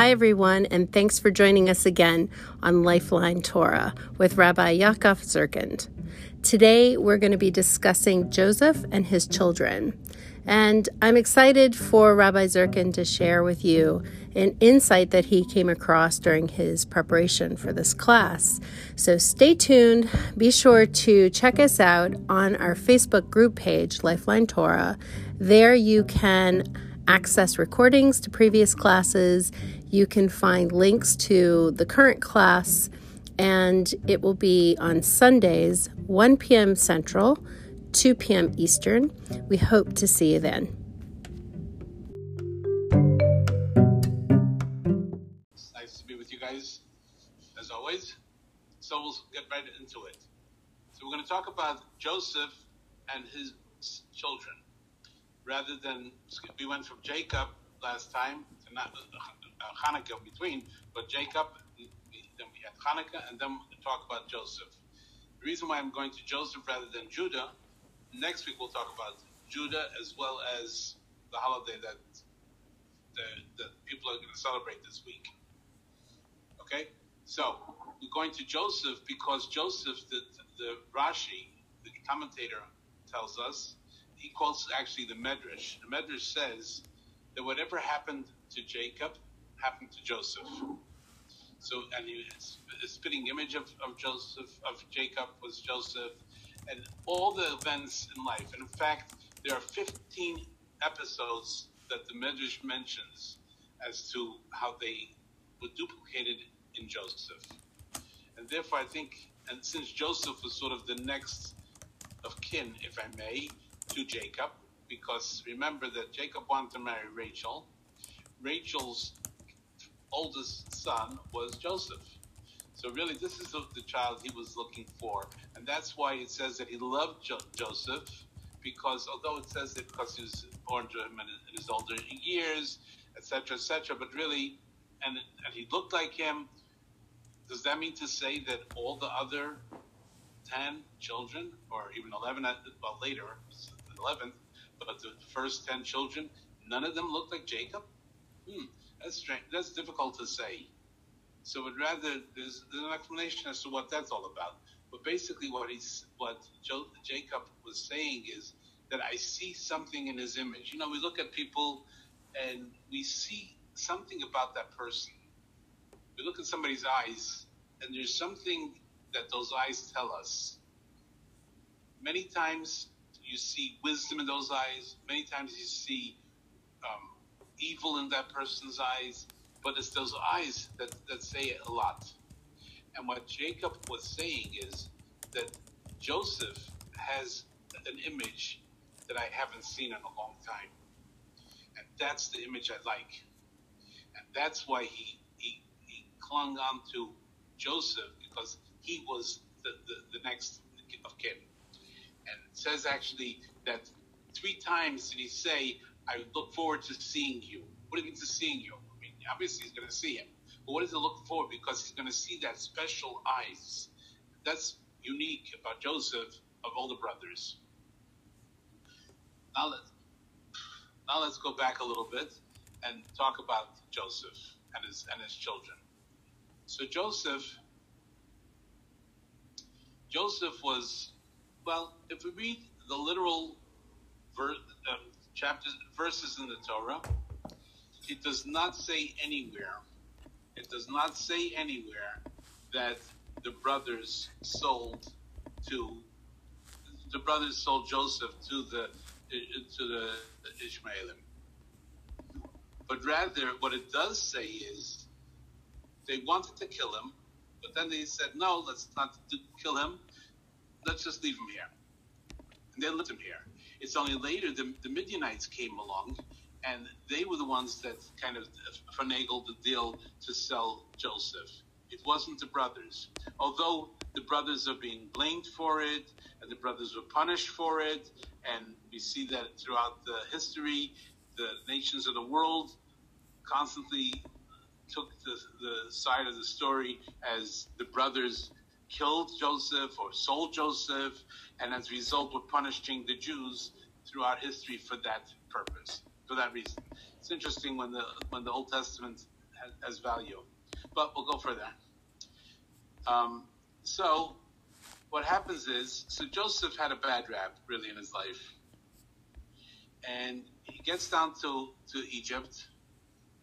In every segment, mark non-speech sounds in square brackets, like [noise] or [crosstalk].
Hi, everyone, and thanks for joining us again on Lifeline Torah with Rabbi Yaakov Zirkind. Today, we're going to be discussing Joseph and his children. And I'm excited for Rabbi Zirkin to share with you an insight that he came across during his preparation for this class. So stay tuned. Be sure to check us out on our Facebook group page, Lifeline Torah. There you can access recordings to previous classes. You can find links to the current class, and it will be on Sundays, 1 p.m. Central, 2 p.m. Eastern. We hope to see you then. It's nice to be with you guys, as always. So we'll get right into it. So we're going to talk about Joseph and his children rather than we went from Jacob last time to not Uh, Hanukkah in between, but Jacob, then we had Hanukkah, and then we talk about Joseph. The reason why I'm going to Joseph rather than Judah, next week we'll talk about Judah as well as the holiday that the, that people are going to celebrate this week. Okay, so we're going to Joseph because Joseph, the, the Rashi, the commentator, tells us he quotes actually the Medrash. The Medrash says that whatever happened to Jacob happened to Joseph. So, and he, the spitting image of, of Joseph, of Jacob was Joseph, and all the events in life. And in fact, there are 15 episodes that the Medrash mentions as to how they were duplicated in Joseph. And therefore, I think, and since Joseph was sort of the next of kin, if I may, to Jacob because remember that Jacob wanted to marry Rachel. Rachel's oldest son was Joseph. So really, this is the, child he was looking for, and that's why it says that he loved jo- Joseph, because although it says it because he was born to him in his older years, etc., etc., but really, and and he looked like him. Does that mean to say that all the other ten children, or even eleven, well later, 11th, but the first 10 children, none of them looked like Jacob? Hmm, that's strange. That's difficult to say. So would rather, there's, there's, an explanation as to what that's all about. But basically what he's, what jo- Jacob was saying is that I see something in his image. You know, we look at people and we see something about that person. We look at somebody's eyes and there's something that those eyes tell us. Many times you see wisdom in those eyes. Many times you see um, evil in that person's eyes, but it's those eyes that, that say a lot. And what Jacob was saying is that Joseph has an image that I haven't seen in a long time. And that's the image I like. And that's why he, he, he clung on to Joseph because he was the, the, the next of kin. And it says actually that three times did he say, I look forward to seeing you. What do you mean to seeing you? I mean, obviously he's going to see him. But what does it look for? Because he's going to see that special eyes. That's unique about Joseph of all the brothers. Now let's, now let's go back a little bit and talk about Joseph and his, and his children. So Joseph, Joseph was well, if we read the literal ver- um, chapters, verses in the Torah, it does not say anywhere, it does not say anywhere that the brothers sold to the brothers sold Joseph to the to the Ishmaelim. But rather, what it does say is they wanted to kill him, but then they said, no, let's not kill him let's just leave him here. And they left him here. It's only later the, the Midianites came along, and they were the ones that kind of finagled the deal to sell Joseph. It wasn't the brothers. Although the brothers are being blamed for it, and the brothers were punished for it, and we see that throughout the history, the nations of the world constantly took the, the side of the story as the brothers killed Joseph or sold Joseph, and as a result were punishing the Jews throughout history for that purpose, for that reason. It's interesting when the when the Old Testament has, value. But we'll go further. Um, so what happens is, so Joseph had a bad rap really in his life, and he gets down to to Egypt,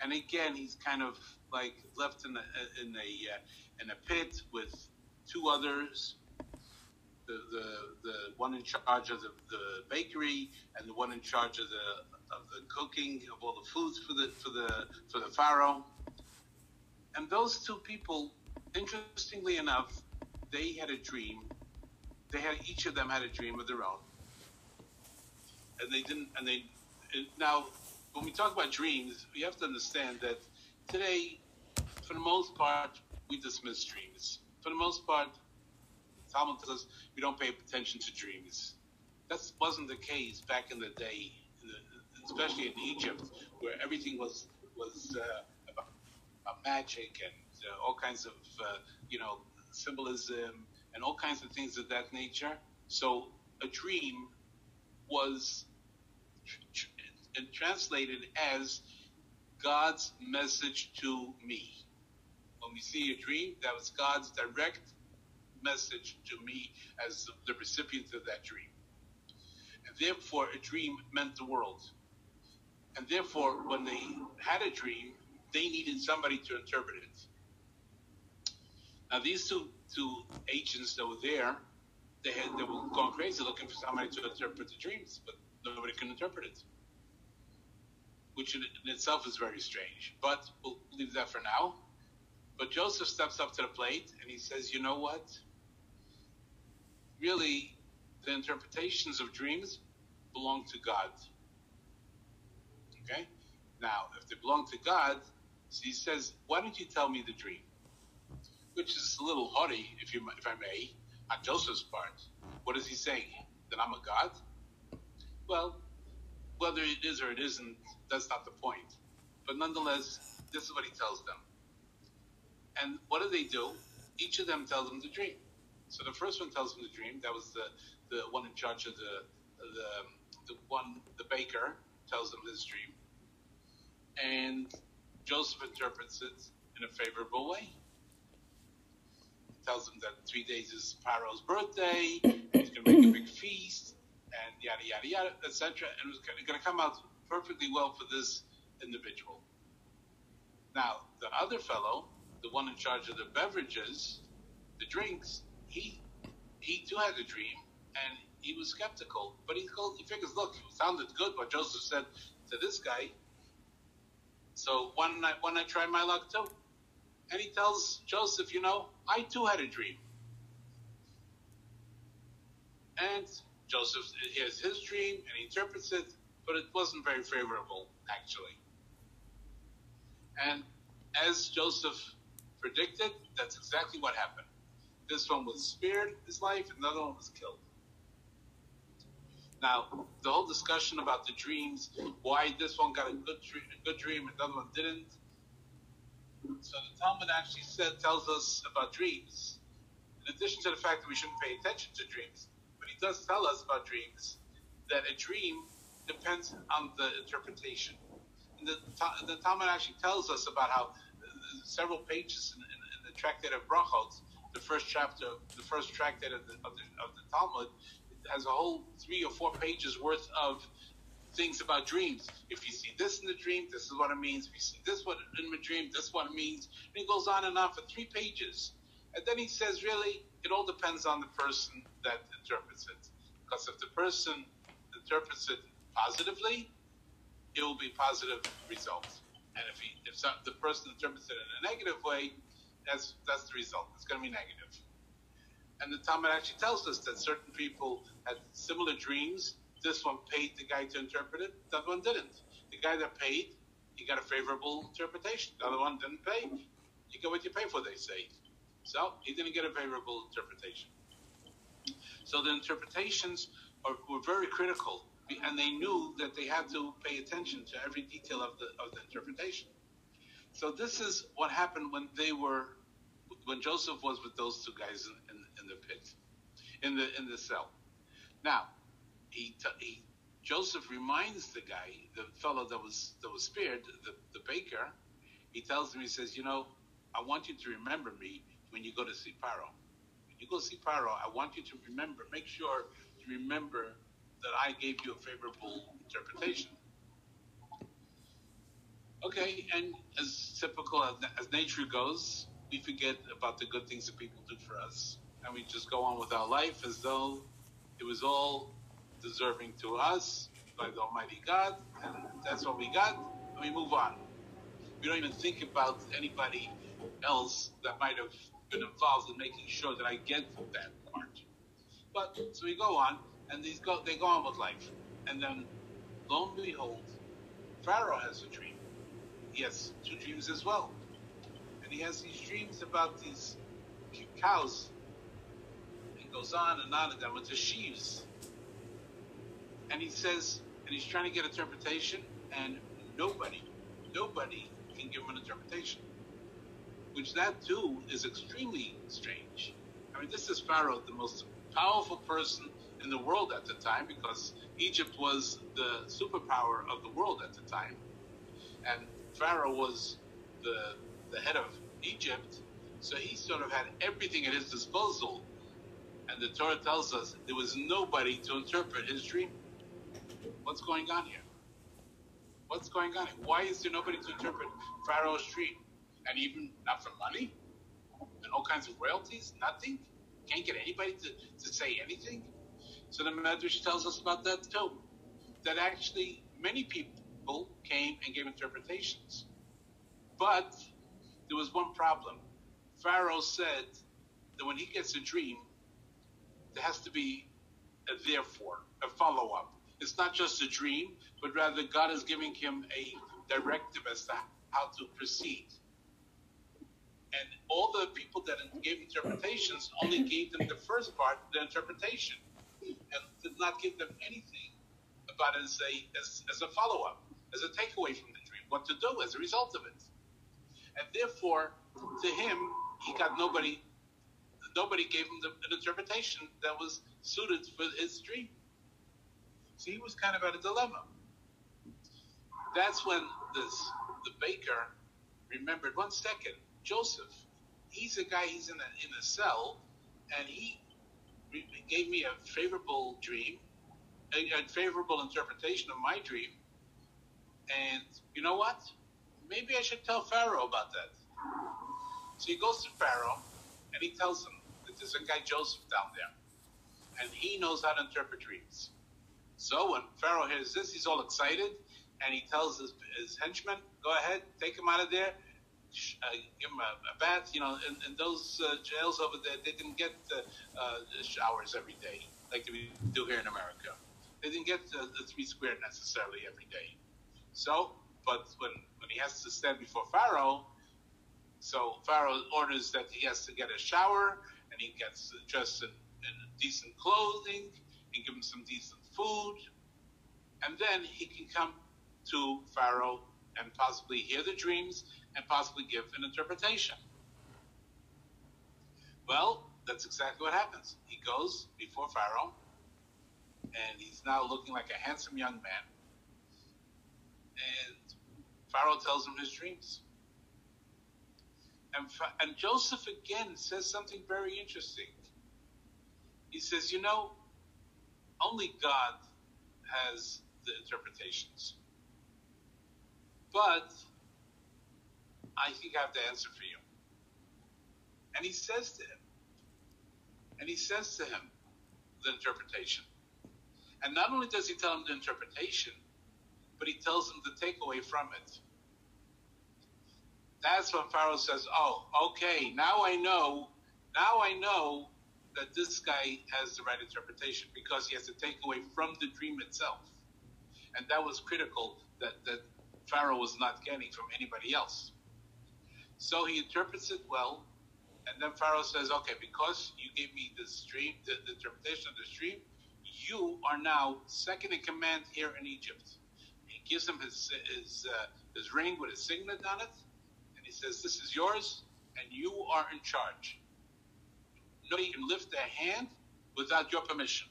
and again he's kind of like left in a in a uh, in a pit with two others. The, the, the one in charge of the, the bakery and the one in charge of the of the cooking of all the foods for the for the for the pharaoh. And those two people, interestingly enough, they had a dream. They had each of them had a dream of their own, and they didn't. And they now, when we talk about dreams, we have to understand that today, for the most part, we dismiss dreams. For the most part, Talmud tells us we don't pay attention to dreams. That wasn't the case back in the day, especially in Egypt, where everything was was uh, about, about, magic and uh, all kinds of uh, you know symbolism and all kinds of things of that nature. So a dream was tr- tr- translated as God's message to me. When we see a dream, that was God's direct message to me as the recipient of that dream. And therefore, a dream meant the world. And therefore, when they had a dream, they needed somebody to interpret it. Now, these two two agents that were there, they had they were going crazy looking for somebody to interpret the dreams, but nobody can interpret it, which in itself is very strange. But we'll leave that for now. But Joseph steps up to the plate and he says, "You know what? Really, the interpretations of dreams belong to God." Okay. Now, if they belong to God, so he says, "Why don't you tell me the dream?" which is a little haughty, if you if I may, on Joseph's part. What is he saying? That I'm a god? Well, whether it is or it isn't, that's not the point. But nonetheless, this is what he tells them. And what do they do? Each of them tells them the dream. So the first one tells them the dream. That was the, the one in charge of the the the one the baker tells them his dream. And Joseph interprets it in a favorable way tells him that three days is Pharaoh's birthday, he's going to make a big feast, and yada yada yada, etc. And it's going to come out perfectly well for this individual. Now, the other fellow, the one in charge of the beverages, the drinks, he he too had a dream, and he was skeptical. But he called, he figures, look, it sounded good what Joseph said to this guy. So I, why don't I try my luck too? And he tells Joseph, you know, I too had a dream. And Joseph hears his dream and he interprets it, but it wasn't very favorable, actually. And as Joseph predicted, that's exactly what happened. This one was spared his life, and another one was killed. Now, the whole discussion about the dreams, why this one got a good dream, a good dream, another one didn't, so the Talmud actually said, tells us about dreams. In addition to the fact that we shouldn't pay attention to dreams, but he does tell us about dreams that a dream depends on the interpretation. And the, the Talmud actually tells us about how several pages in, in, in the tractate of Brachot, the first chapter, the first tractate of the, of the, of the Talmud, has a whole three or four pages worth of things about dreams. If you see this in the dream, this is what it means. If you see this one in the dream, this is what it means. And he goes on and on for three pages. And then he says, really, it all depends on the person that interprets it. Because if the person interprets it positively, it will be positive result. And if, he, if the person interprets it in a negative way, that's that's the result. It's going to be negative. And the Talmud actually tells us that certain people had similar dreams this one paid the guy to interpret it. Other one didn't. The guy that paid, he got a favorable interpretation. The other one didn't pay. You get what you pay for, they say. So he didn't get a favorable interpretation. So the interpretations are, were very critical, and they knew that they had to pay attention to every detail of the of the interpretation. So this is what happened when they were, when Joseph was with those two guys in, in, in the pit, in the in the cell. Now, he, he Joseph reminds the guy, the fellow that was that was spared, the, the baker, he tells him, he says, you know, I want you to remember me when you go to see Pharaoh. When you go see Pharaoh, I want you to remember, make sure to remember that I gave you a favorable interpretation. Okay, and as typical as, as nature goes, we forget about the good things that people do for us, and we just go on with our life as though it was all deserving to us by the Almighty God, and that's what we got, and we move on. We don't even think about anybody else that might have been involved in making sure that I get that part. But so we go on, and these go they go on with life, and then lo and behold, Pharaoh has a dream. He has two dreams as well, and he has these dreams about these cows. It goes on and on, and then with the sheaves, and he says, and he's trying to get interpretation, and nobody, nobody can give him an interpretation. Which that too is extremely strange. I mean, this is Pharaoh, the most powerful person in the world at the time, because Egypt was the superpower of the world at the time, and Pharaoh was the the head of Egypt, so he sort of had everything at his disposal. And the Torah tells us there was nobody to interpret his dream. What's going on here? What's going on? Why is there nobody to interpret Pharaoh's dream? And even not for money? And all kinds of royalties? Nothing? Can't get anybody to, to say anything? So the Medrash tells us about that too. That actually many people came and gave interpretations. But there was one problem. Pharaoh said that when he gets a dream, there has to be a therefore, a follow up. It's not just a dream, but rather God is giving him a directive as to how to proceed. And all the people that gave interpretations only gave them the first part, the interpretation, and did not give them anything about it as a, as, as a follow up, as a takeaway from the dream, what to do as a result of it. And therefore, to him, he got nobody, nobody gave him the, an interpretation that was suited for his dream. So he was kind of at a dilemma. That's when this the baker remembered one second, Joseph. He's a guy. He's in a in a cell, and he gave me a favorable dream, a, a favorable interpretation of my dream. And you know what? Maybe I should tell Pharaoh about that. So he goes to Pharaoh, and he tells him that there's a guy Joseph down there, and he knows how to interpret dreams. So when Pharaoh hears this, he's all excited, and he tells his, his henchmen, "Go ahead, take him out of there, uh, give him a, a, bath." You know, and, in those uh, jails over there, they didn't get uh, showers every day like we do here in America. They didn't get the, the three square necessarily every day. So, but when when he has to stand before Pharaoh, so Pharaoh orders that he has to get a shower, and he gets dressed in, in decent clothing, and give him some decent food, and then he can come to Pharaoh and possibly hear the dreams and possibly give an interpretation. Well, that's exactly what happens. He goes before Pharaoh, and he's now looking like a handsome young man. And Pharaoh tells him his dreams. And, and Joseph again says something very interesting. He says, You know, only God has the interpretations. But I think I have the answer for you. And he says to him, and he says to him the interpretation. And not only does he tell him the interpretation, but he tells him the takeaway from it. That's when Pharaoh says, Oh, okay, now I know, now I know that this guy has the right interpretation because he has to take away from the dream itself. And that was critical that, that Pharaoh was not getting from anybody else. So he interprets it well, and then Pharaoh says, Okay, because you gave me this dream, the, the interpretation of this dream, you are now second in command here in Egypt. He gives him his his uh, his ring with a signet on it, and he says, "This is yours, and you are in charge." nobody can lift their hand without your permission.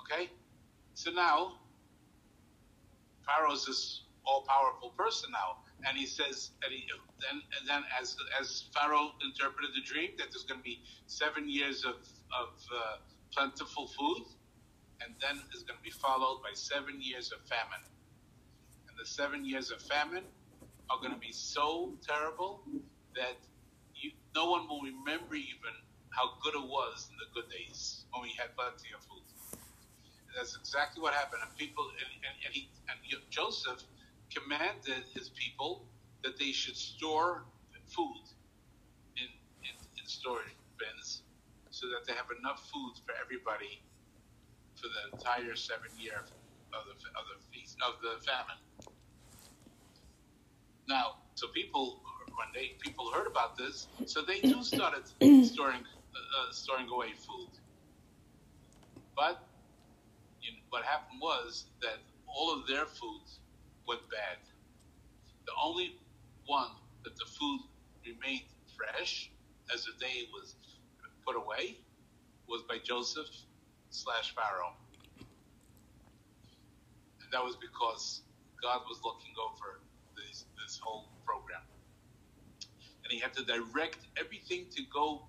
Okay? So now, Pharaoh is just all powerful person now. And he says, and he, then, and then as, as Pharaoh interpreted the dream, that there's going to be seven years of, of uh, plentiful food, and then it's going to be followed by seven years of famine. And the seven years of famine are going to be so terrible that you, no one will remember even how good it was in the good days when we had plenty of food. And that's exactly what happened. And people, and, and, and, he, and Joseph commanded his people that they should store food in, in, in storage bins so that they have enough food for everybody for the entire seven year of the of the feast of the famine. Now, so people when they people heard about this, so they too started [clears throat] storing uh, storing away food. But you know, what happened was that all of their food went bad. The only one that the food remained fresh as the day was put away was by Joseph slash Pharaoh. And that was because God was looking over this, this whole program. And he had to direct everything to go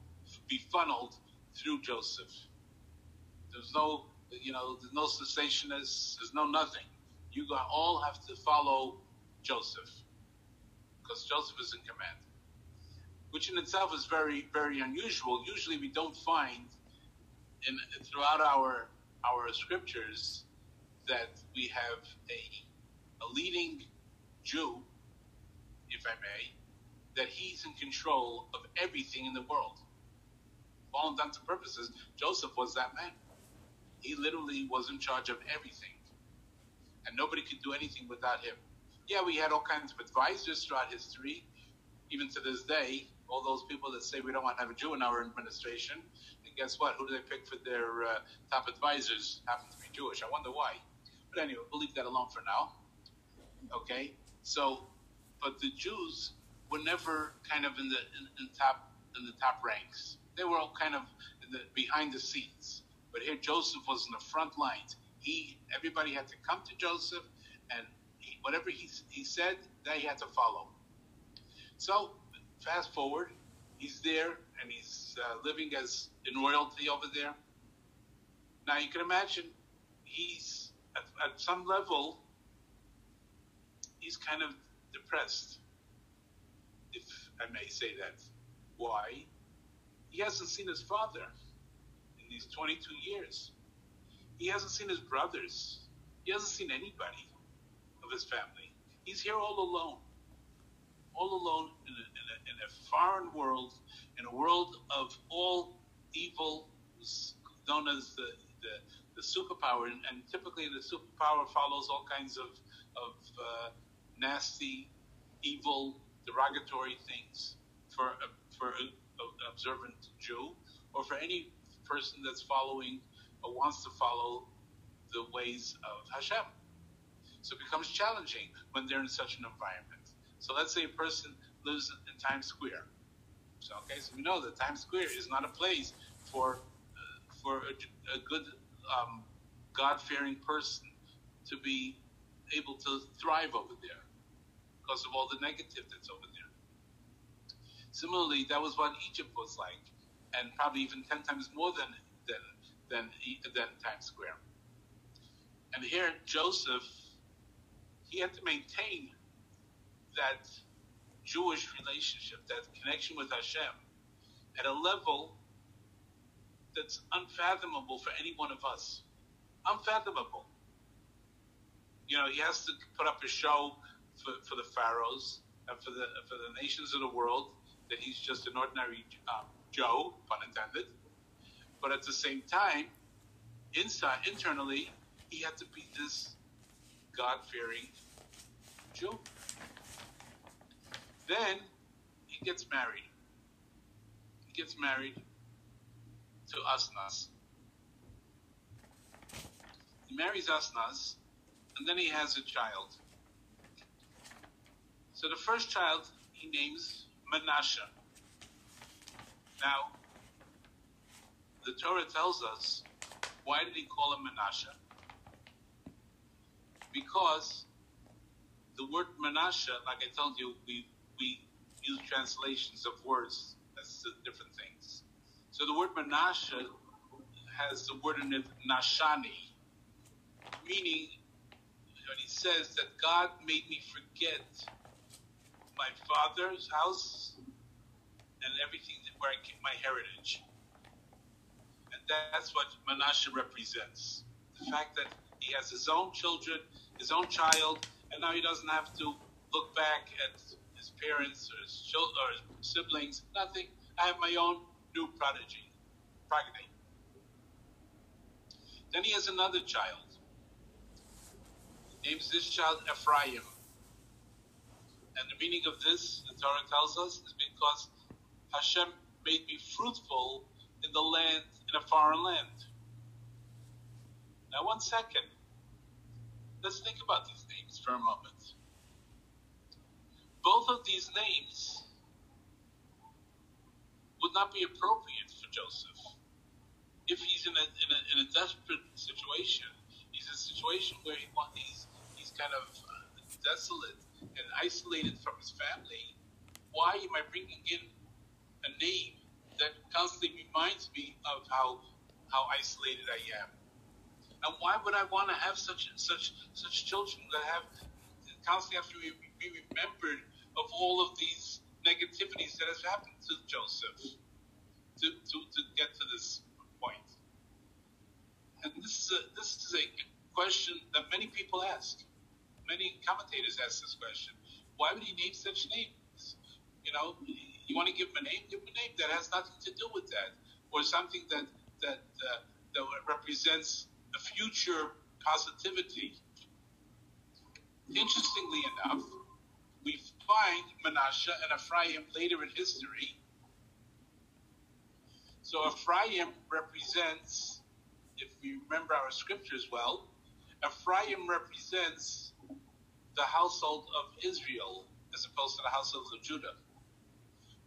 be funneled through Joseph. There's no, you know, there's no cessationists, there's no nothing. You all have to follow Joseph because Joseph is in command, which in itself is very, very unusual. Usually we don't find in throughout our our scriptures that we have a, a leading Jew, if I may, that he's in control of everything in the world. For all intents and purposes, Joseph was that man. He literally was in charge of everything. And nobody could do anything without him. Yeah, we had all kinds of advisors throughout history. Even to this day, all those people that say we don't want to have a Jew in our administration, and guess what? Who do they pick for their uh, top advisors? Happen to be Jewish. I wonder why. But anyway, we'll leave that alone for now. Okay, so, but the Jews were never kind of in the in, in top in the top ranks. They were all kind of the, behind the scenes. But here Joseph was in the front lines. He everybody had to come to Joseph, and he, whatever he he said, they had to follow. So fast forward, he's there and he's uh, living as in royalty over there. Now you can imagine he's at, at some level he's kind of depressed, if I may say that. Why? He hasn't seen his father in these 22 years. He hasn't seen his brothers. He hasn't seen anybody of his family. He's here all alone all alone in a, in a, in a foreign world, in a world of all evil, known as the, the, the superpower. And, and, typically, the superpower follows all kinds of, of uh, nasty, evil, derogatory things for a, for an observant Jew or for any person that's following or wants to follow the ways of Hashem. So it becomes challenging when they're in such an environment. So let's say a person lives in Times Square. So okay, so we know that Times Square is not a place for uh, for a, a good um, God-fearing person to be able to thrive over there because of all the negative that's over there. Similarly, that was what Egypt was like, and probably even ten times more than than than Times Square. And here, Joseph, he had to maintain that Jewish relationship, that connection with Hashem, at a level that's unfathomable for any one of us. Unfathomable. You know, he has to put up a show for, for the pharaohs and for the for the nations of the world that he's just an ordinary um, Joe, pun intended. But at the same time, inside internally, he had to be this God-fearing Jew. Then he gets married. He gets married to Asnas. He marries Asnas, and then he has a child. So the first child he names Menashe. Now, the Torah tells us why did he call him Menashe? Because the word Menashe, like I told you, we we use translations of words as different things. So the word Menashe has the word in it Nashani, meaning when he says that God made me forget my father's house and everything where I get my heritage. That's what Menashe represents. The fact that he has his own children, his own child, and now he doesn't have to look back at his parents or his, children, or his siblings. Nothing. I have my own new prodigy, progeny. Then he has another child. He names this child Ephraim. And the meaning of this, the Torah tells us, is because Hashem made me fruitful in the land, in a foreign land. Now, one second. Let's think about these names for a moment. Both of these names would not be appropriate for Joseph. If he's in a, in a, in a desperate situation, he's in a situation where he, he's, he's kind of uh, desolate and isolated from his family, why am I bringing in a name that constantly reminds me of how how isolated I am? And why would I want to have such such such children that have constantly have to be remembered of all of these negativities that has happened to Joseph to, to, to get to this point? And this is a this is a question that many people ask. Many commentators ask this question. Why would he name such names? You know, you want to give him a name, give him a name that has nothing to do with that, or something that that uh, that represents a future positivity. Interestingly enough, we find Menashe and Ephraim later in history. So Ephraim represents, if we remember our scriptures well, Ephraim represents the household of Israel as opposed to the household of Judah,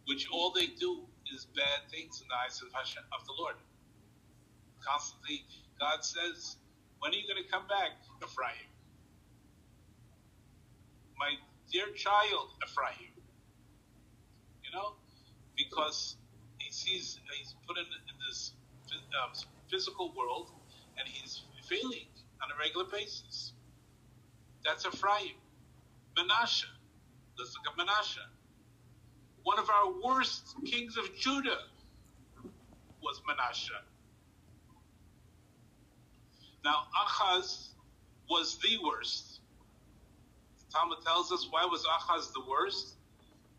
which all they do is bad things in the eyes of Hashem, of the Lord. Constantly God says, When are you going to come back, Ephraim? My dear child, Ephraim. You know, because he sees he's put in, in this um, physical world and he's failing on a regular basis. That's Ephraim. Menashe. Let's look at Menashe. One of our worst kings of Judah was Manasseh. Now, Achaz was the worst. The Talmud tells us why was Achaz the worst?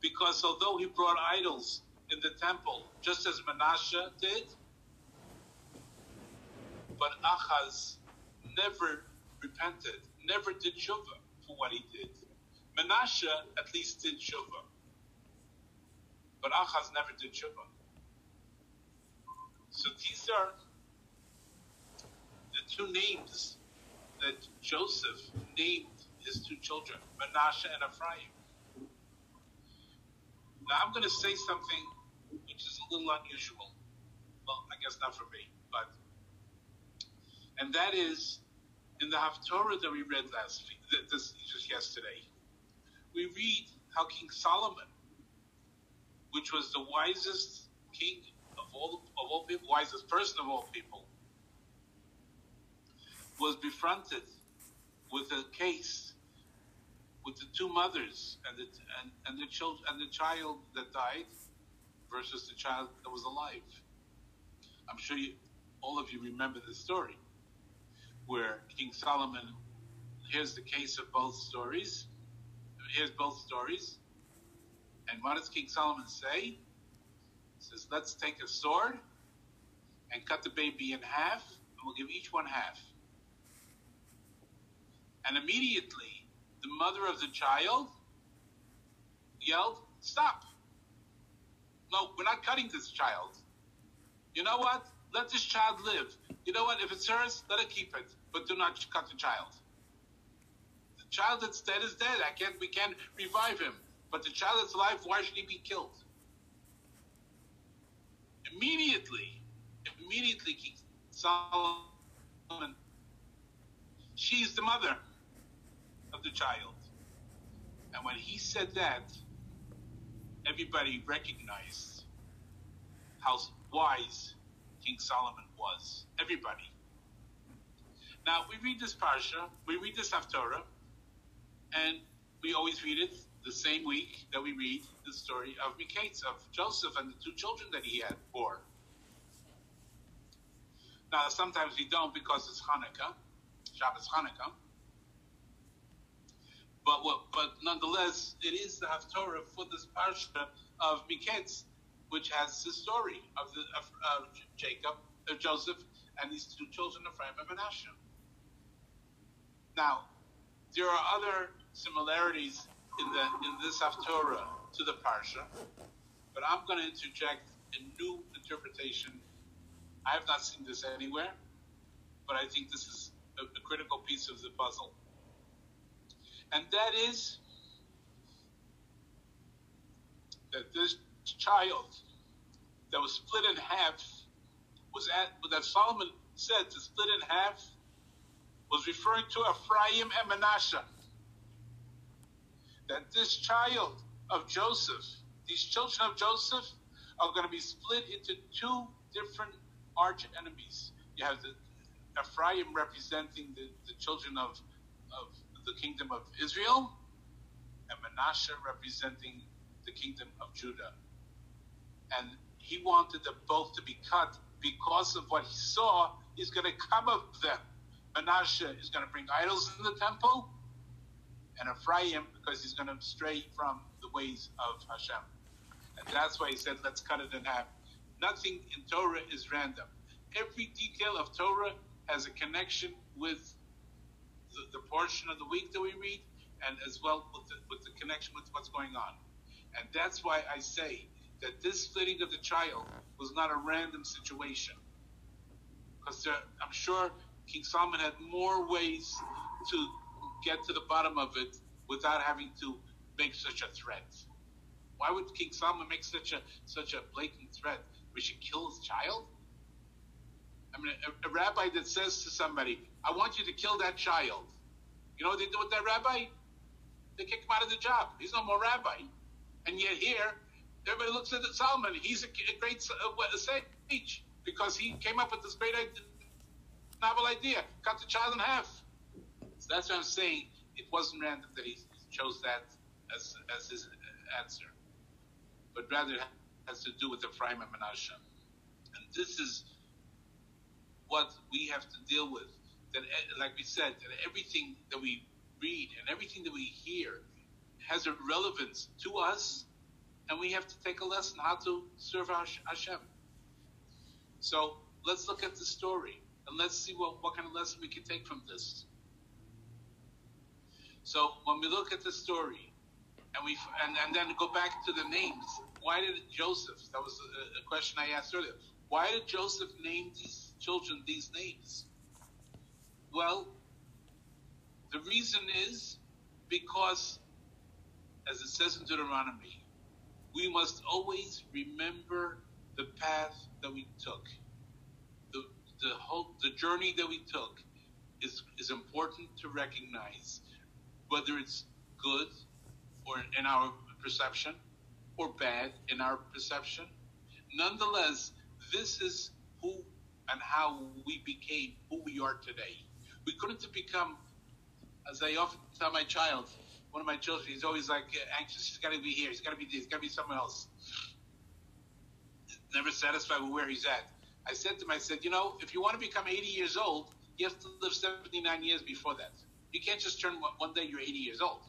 Because although he brought idols in the temple, just as Manasseh did, but Achaz never repented, never did tshuva for what he did. Manasseh at least did tshuva, but Achaz never did tshuva. So these are the two names that Joseph named his two children, Menashe and Ephraim. Now I'm going to say something which is a little unusual. Well, I guess not for me, but and that is in the Haftorah that we read last week, this just yesterday. We read how King Solomon, which was the wisest king of all of all people, wisest person of all people, was befronted with a case with the two mothers and the and, and the child and the child that died versus the child that was alive. I'm sure you, all of you remember the story where King Solomon here's the case of both stories. Here's both stories. And what does King Solomon say? He says, let's take a sword and cut the baby in half, and we'll give each one half. And immediately, the mother of the child yelled, Stop! No, we're not cutting this child. You know what? Let this child live. You know what? If it's hers, let her keep it, but do not cut the child. The child that's dead is dead. I can't. We can't revive him. But the child that's alive, why should he be killed? Immediately, immediately, King Solomon, she's the mother of the child. And when he said that, everybody recognized how wise King Solomon was. Everybody. Now, we read this Parsha, we read this Haftorah, and we always read it the same week that we read the story of Miketz, of Joseph and the two children that he had born. Now, sometimes we don't because it's Hanukkah, Shabbos Hanukkah. But what, but nonetheless, it is the Haftorah for this parsha of Miketz, which has the story of the of, of Jacob, of Joseph, and these two children, Ephraim and Manasseh. Now, there are other similarities in the in this Haftorah to the parsha, but I'm going to interject a new interpretation. I have not seen this anywhere, but I think this is a, a critical piece of the puzzle, and that is that this child that was split in half was at but that Solomon said to split in half was referring to Ephraim and Manasseh that this child of Joseph, these children of Joseph, are going to be split into two different arch enemies. You have the Ephraim representing the, the children of, of the kingdom of Israel, and Manasseh representing the kingdom of Judah. And he wanted them both to be cut because of what he saw is going to come of them. Manasseh is going to bring idols in the temple, and Ephraim because he's going to stray from the ways of Hashem. And that's why he said, let's cut it in half. Nothing in Torah is random. Every detail of Torah has a connection with the, the portion of the week that we read, and as well with the, with the connection with what's going on. And that's why I say that this splitting of the child was not a random situation. Because I'm sure King Solomon had more ways to get to the bottom of it without having to make such a threat. Why would King Solomon make such a such a blatant threat? We should kill his child. I mean, a, a rabbi that says to somebody, "I want you to kill that child," you know what they do with that rabbi? They kick him out of the job. He's no more rabbi. And yet here, everybody looks at Solomon. He's a, a great uh, sage because he came up with this great novel idea: cut the child in half. That's what I'm saying. It wasn't random that he chose that as, as his answer, but rather it has to do with Ephraim and Manasseh. And this is what we have to deal with. That, like we said, that everything that we read and everything that we hear has a relevance to us, and we have to take a lesson how to serve Hashem. So let's look at the story and let's see what, what kind of lesson we can take from this. So when we look at the story, and we and, and then go back to the names, why did Joseph? That was a, a question I asked earlier. Why did Joseph name these children these names? Well, the reason is because, as it says in Deuteronomy, we must always remember the path that we took. The, the whole the journey that we took is, is important to recognize whether it's good or in our perception or bad in our perception. Nonetheless, this is who and how we became who we are today. We couldn't have become, as I often tell my child, one of my children, he's always like uh, anxious. He's got to be here. He's got to be this. He's got to be somewhere else. Never satisfied with where he's at. I said to him, I said, you know, if you want to become 80 years old, you have to live 79 years before that. You can't just turn one, day you're 80 years old.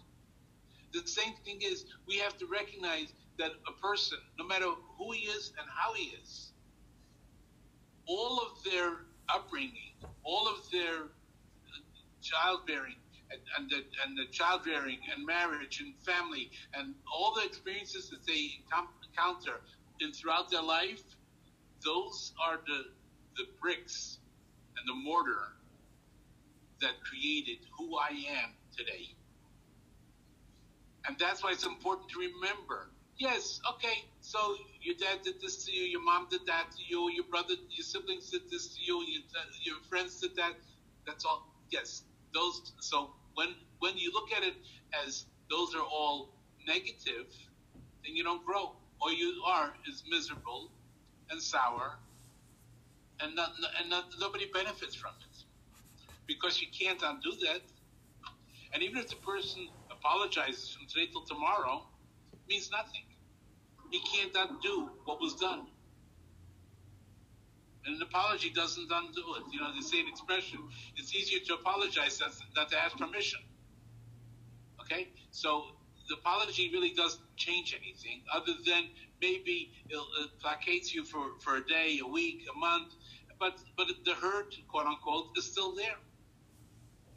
The same thing is we have to recognize that a person, no matter who he is and how he is, all of their upbringing, all of their childbearing, and, and the, and the childbearing and marriage and family and all the experiences that they encounter in throughout their life, those are the the bricks and the mortar that created who I am today. And that's why it's important to remember. Yes, okay, so your dad did this to you, your mom did that to you, your brother, your siblings did this to you, your, your friends did that. That's all. Yes, those. So when when you look at it as those are all negative, then you don't grow. All you are is miserable and sour, and not, and not, nobody benefits from it because you can't undo that. And even if the person apologizes from today till tomorrow, it means nothing. He can't undo what was done. And an apology doesn't undo it. You know, they say an expression, it's easier to apologize than to ask permission. Okay? So the apology really doesn't change anything other than maybe it, it placates you for, for a day, a week, a month, but but the hurt, quote unquote, is still there.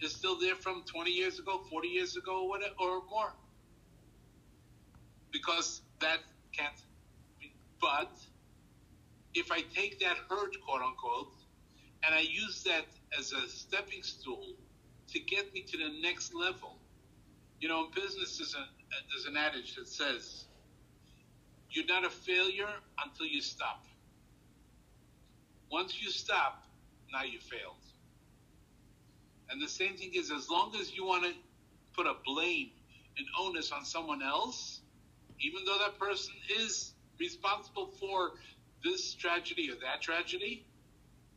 It's still there from 20 years ago, 40 years ago, or, or more. Because that can't. Be. But if I take that hurt, quote unquote, and I use that as a stepping stool to get me to the next level, you know, in business, there's, there's an adage that says, you're not a failure until you stop. Once you stop, now you failed. And the same thing is, as long as you want to put a blame and onus on someone else, even though that person is responsible for this tragedy or that tragedy,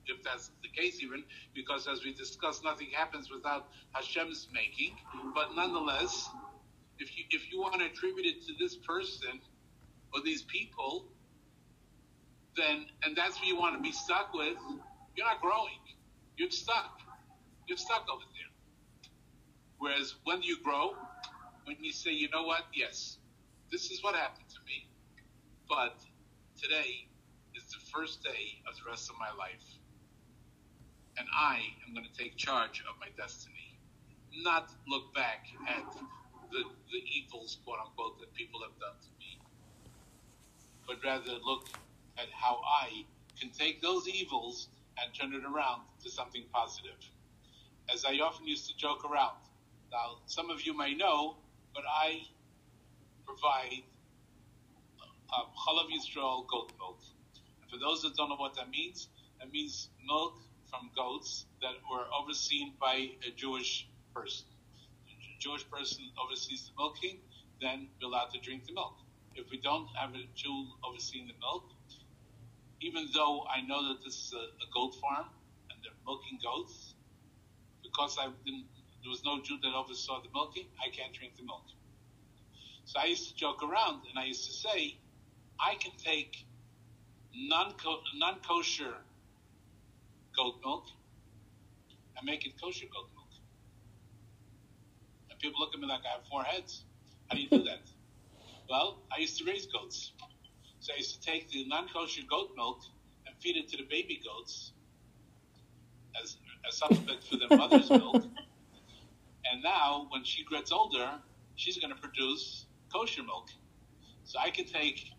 if that's the case, even because as we discussed, nothing happens without Hashem's making. But nonetheless, if you if you want to attribute it to this person or these people, then and that's what you want to be stuck with, you're not growing. You're stuck. You're stuck over there. Whereas when you grow, when you say, you know what, yes, this is what happened to me, but today is the first day of the rest of my life and I am going to take charge of my destiny, not look back at the, the evils, quote unquote, that people have done to me, but rather look at how I can take those evils and turn it around to something positive. As I often used to joke around. Now, some of you may know, but I provide uh, Chalav Yisrael goat milk. And for those that don't know what that means, that means milk from goats that were overseen by a Jewish person. A Jewish person oversees the milking, then we're allowed to drink the milk. If we don't have a Jew overseeing the milk, even though I know that this is a, a goat farm and they're milking goats, because I didn't, there was no Jew that oversaw the milking, I can't drink the milk. So I used to joke around and I used to say, I can take non kosher goat milk and make it kosher goat milk. And people look at me like I have four heads. How do you do that? well, I used to raise goats. So I used to take the non kosher goat milk and feed it to the baby goats as a supplement for their mother's milk. And now, when she gets older, she's going to produce kosher milk. So I can take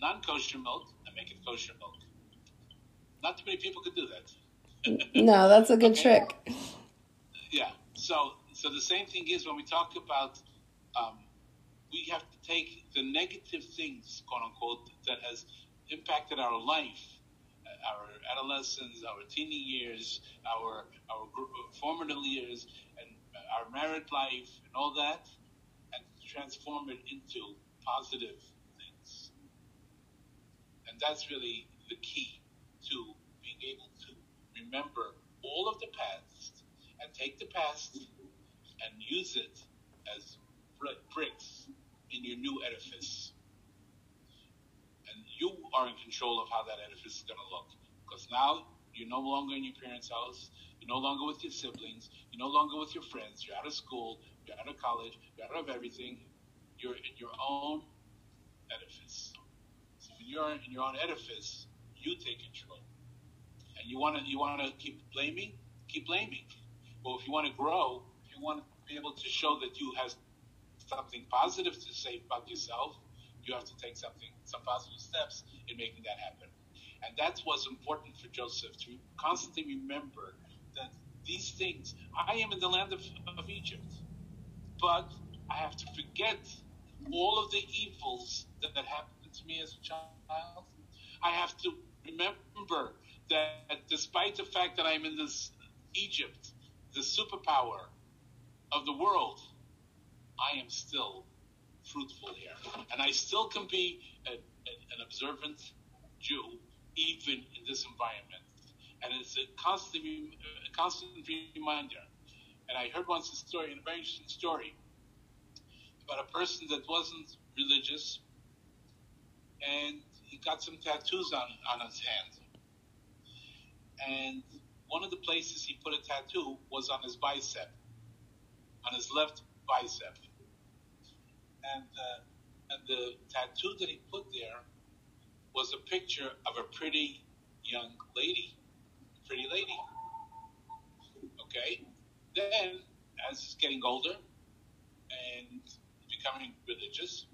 non kosher milk and make it kosher milk. Not too many people could do that no, that's a good okay. [laughs] trick. Yeah. So, so the same thing is when we talk about, um, we have to take the negative things, quote unquote, that has impacted our life, our adolescence, our teeny years, our our formative years, and uh, our married life, and all that, and transform it into positive things. And that's really the key to being able to remember all of the past and take the past and use it as bricks in your new edifice. You are in control of how that edifice is going to look. Because now you're no longer in your parents' house. You're no longer with your siblings. You're no longer with your friends. You're out of school. You're out of college. You're out of everything. You're in your own edifice. So when you're in your own edifice, you take control and you want to you want to keep blaming, keep blaming. Well, if you want to grow, if you want to be able to show that you have something positive to say about yourself, you have to take something some positive steps in making that happen. And that's what's important for Joseph to constantly remember that these things. I am in the land of, of Egypt, but I have to forget all of the evils that, that happened to me as a child. I have to remember that despite the fact that I'm in this Egypt, the superpower of the world, I am still fruitful here. And I still can be a, a, an observant Jew even in this environment. And it's a constant, a constant reminder. And I heard once a story, a very interesting story, about a person that wasn't religious and he got some tattoos on, on his hand. And one of the places he put a tattoo was on his bicep, on his left bicep. And, uh, and the tattoo that he put there was a picture of a pretty young lady. Pretty lady. Okay? Then, as he's getting older and becoming religious,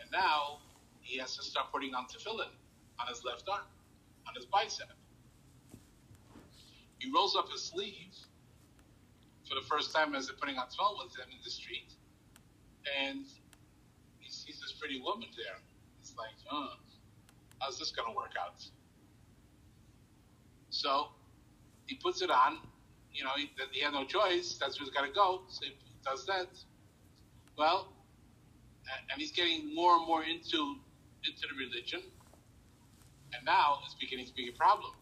and now he has to start putting on tefillin on his left arm, on his bicep. He rolls up his sleeve for the first time as they're putting on tefillin with him in the street, and he sees this pretty woman there. It's like, huh, how's this going to work out? So he puts it on. You know, he, he had no choice. That's where he's got to go. So he does that. Well, and he's getting more and more into into the religion, and now it's beginning to be a problem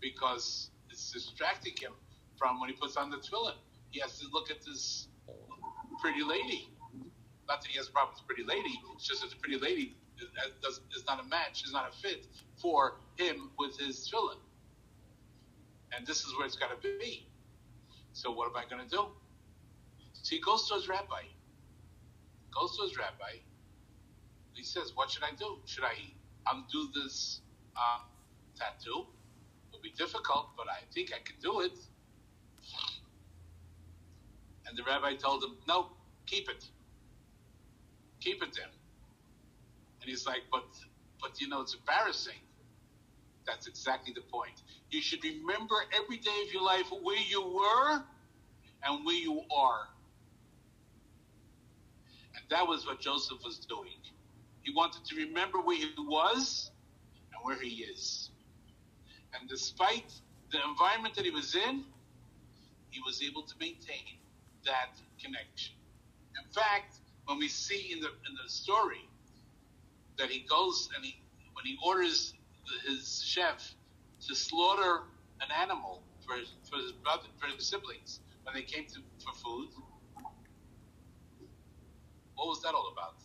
because it's distracting him from when he puts on the tefillin. He has to look at this pretty lady. Not that he has a problem with a pretty lady. It's just that the pretty lady is, is not a match, is not a fit for him with his tefillin. And this is where it's got to be. So what am I going to do? So he goes to his rabbi. Goes to his rabbi he says, "What should I do? Should I undo this uh, tattoo? It'll be difficult, but I think I can do it." And the rabbi told him, "No, keep it. Keep it there." And he's like, "But, but you know, it's embarrassing." That's exactly the point. You should remember every day of your life where you were and where you are. And that was what Joseph was doing. He wanted to remember where he was and where he is. And despite the environment that he was in, he was able to maintain that connection. In fact, when we see in the in the story that he goes and he when he orders his chef to slaughter an animal for his, for his brother for his siblings when they came to for food, what was that all about?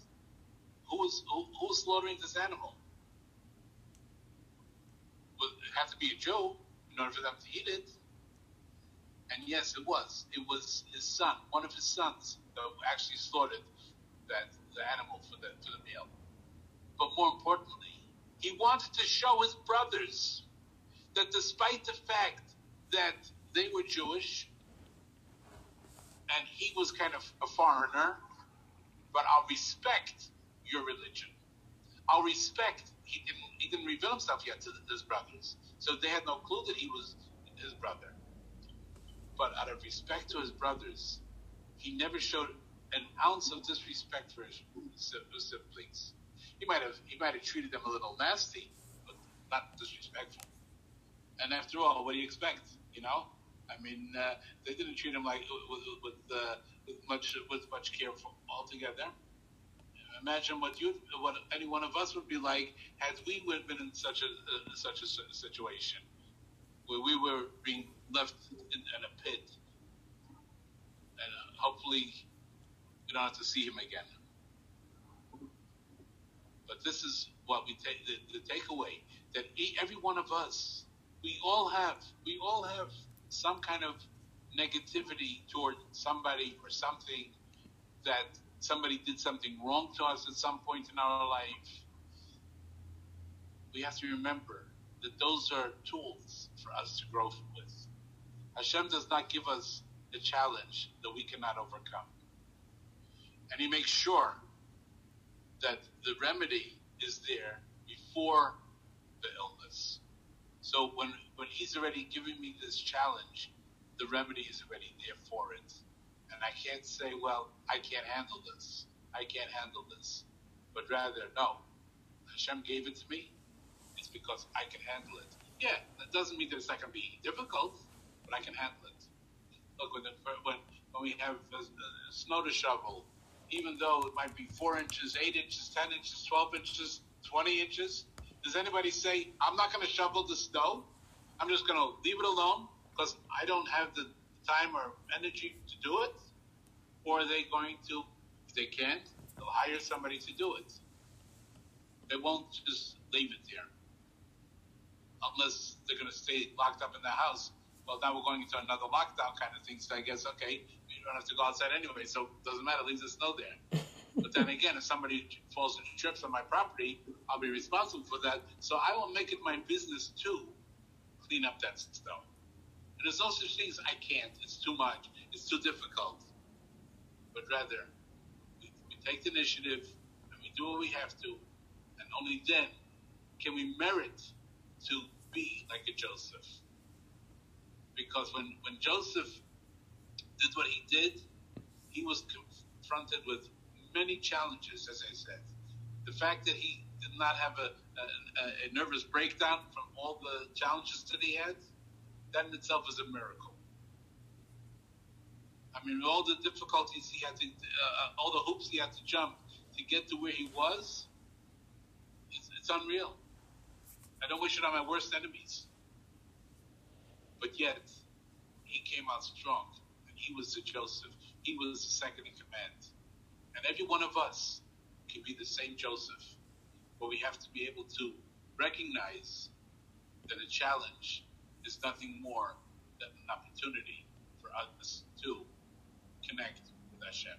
Who was who, who was slaughtering this animal? Well, it had to be a Jew in order for them to eat it. And yes, it was. It was his son, one of his sons, that actually slaughtered that the animal for the for the meal. But more importantly, he wanted to show his brothers that despite the fact that they were Jewish and he was kind of a foreigner, but I'll respect your religion. I'll respect. He didn't. He didn't reveal himself yet to his brothers, so they had no clue that he was his brother. But out of respect to his brothers, he never showed an ounce of disrespect for his siblings. He might have he might have treated them a little nasty, but not disrespectful. And after all, what do you expect? You know, I mean, uh, they didn't treat him like with with, uh, with much with much care for, altogether imagine what you, what any one of us would be like had we been in such a uh, such a situation where we were being left in, in a pit, and uh, hopefully have to see him again. But this is what we take the, the takeaway that every one of us, we all have, we all have some kind of negativity toward somebody or something that somebody did something wrong to us at some point in our life, we have to remember that those are tools for us to grow with. Hashem does not give us a challenge that we cannot overcome. And He makes sure that the remedy is there before the illness. So when, when He's already giving me this challenge, the remedy is already there for it. And I can't say, well, I can't handle this. I can't handle this. But rather, no. Hashem gave it to me. It's because I can handle it. Yeah, that doesn't mean that it's not going to be difficult, but I can handle it. Look, when, the, when, when we have snow to shovel, even though it might be four inches, eight inches, 10 inches, 12 inches, 20 inches, does anybody say, I'm not going to shovel the snow? I'm just going to leave it alone because I don't have the time or energy to do it? Or are they going to, if they can't, they'll hire somebody to do it? They won't just leave it there unless they're going to stay locked up in the house. Well, now we're going into another lockdown kind of thing. So I guess, okay, you don't have to go outside anyway. So it doesn't matter. Leave the snow there. but then [laughs] again, if somebody falls and trips on my property, I'll be responsible for that. So I will make it my business to clean up that snow. And there's no such thing as I can't. It's too much. It's too difficult. But rather, we, we take the initiative and we do what we have to. And only then can we merit to be like a Joseph. Because when, when Joseph did what he did, he was confronted with many challenges, as I said. The fact that he did not have a, a, a nervous breakdown from all the challenges that he had, that in itself is a miracle. I mean, all the difficulties he had to, uh, all the hoops he had to jump to get to where he was, it's, it's unreal. I don't wish it on my worst enemies. But yet, he came out strong. He was the Joseph. He was the second in command. And every one of us can be the same Joseph. But we have to be able to recognize that a challenge is nothing more than an opportunity for us to connect with Hashem.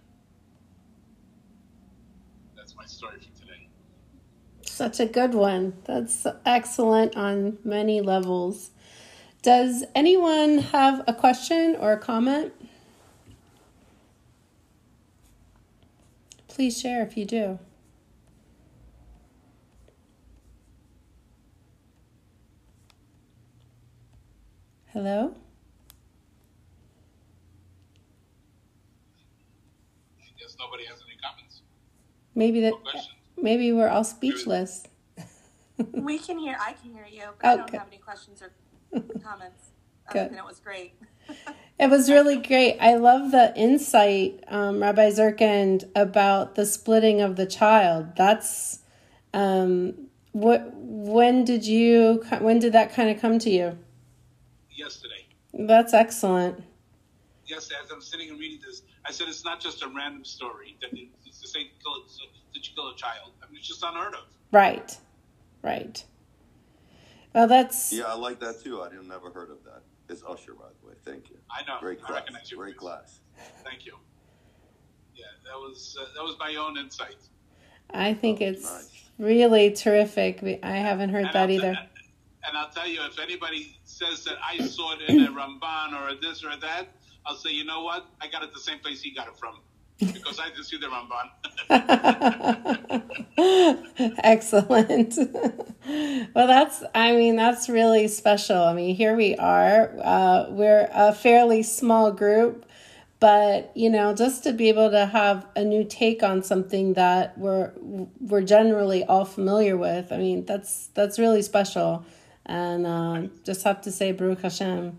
That's my story for today. Such a good one. That's excellent on many levels. Does anyone have a question or a comment? Please share if you do. Hello? I guess nobody has any comments. Maybe that maybe we're all speechless. [laughs] we can hear I can hear you, but I don't have any questions or [laughs] comments. Good. And it was great. [laughs] it was really great. I love the insight, um, Rabbi Zirkind, about the splitting of the child. That's um, what. When did you? When did that kind of come to you? Yesterday. That's excellent. Yesterday, as I'm sitting and reading this, I said it's not just a random story that it's the same that you kill a child. I mean, it's just unheard of. Right. Right. Well, that's yeah, I like that too. I didn't never heard of that. It's Usher, by the way. Thank you. I know. Great I class. recognize you. Great class. Thank you. Yeah, that was uh, that was my own insight. I think oh, it's nice. really terrific. I haven't heard and that I'll either. and I'll tell you, if anybody says that I saw it in a [clears throat] Ramban or a this or that, I'll say, you know what? I got it the same place he got it from because I just see the Ramban. [laughs] Excellent. [laughs] well, that's, I mean, that's really special. I mean, here we are. Uh, we're a fairly small group, but you know, just to be able to have a new take on something that we're we're generally all familiar with. I mean, that's that's really special, and uh, just have to say, Baruch Hashem.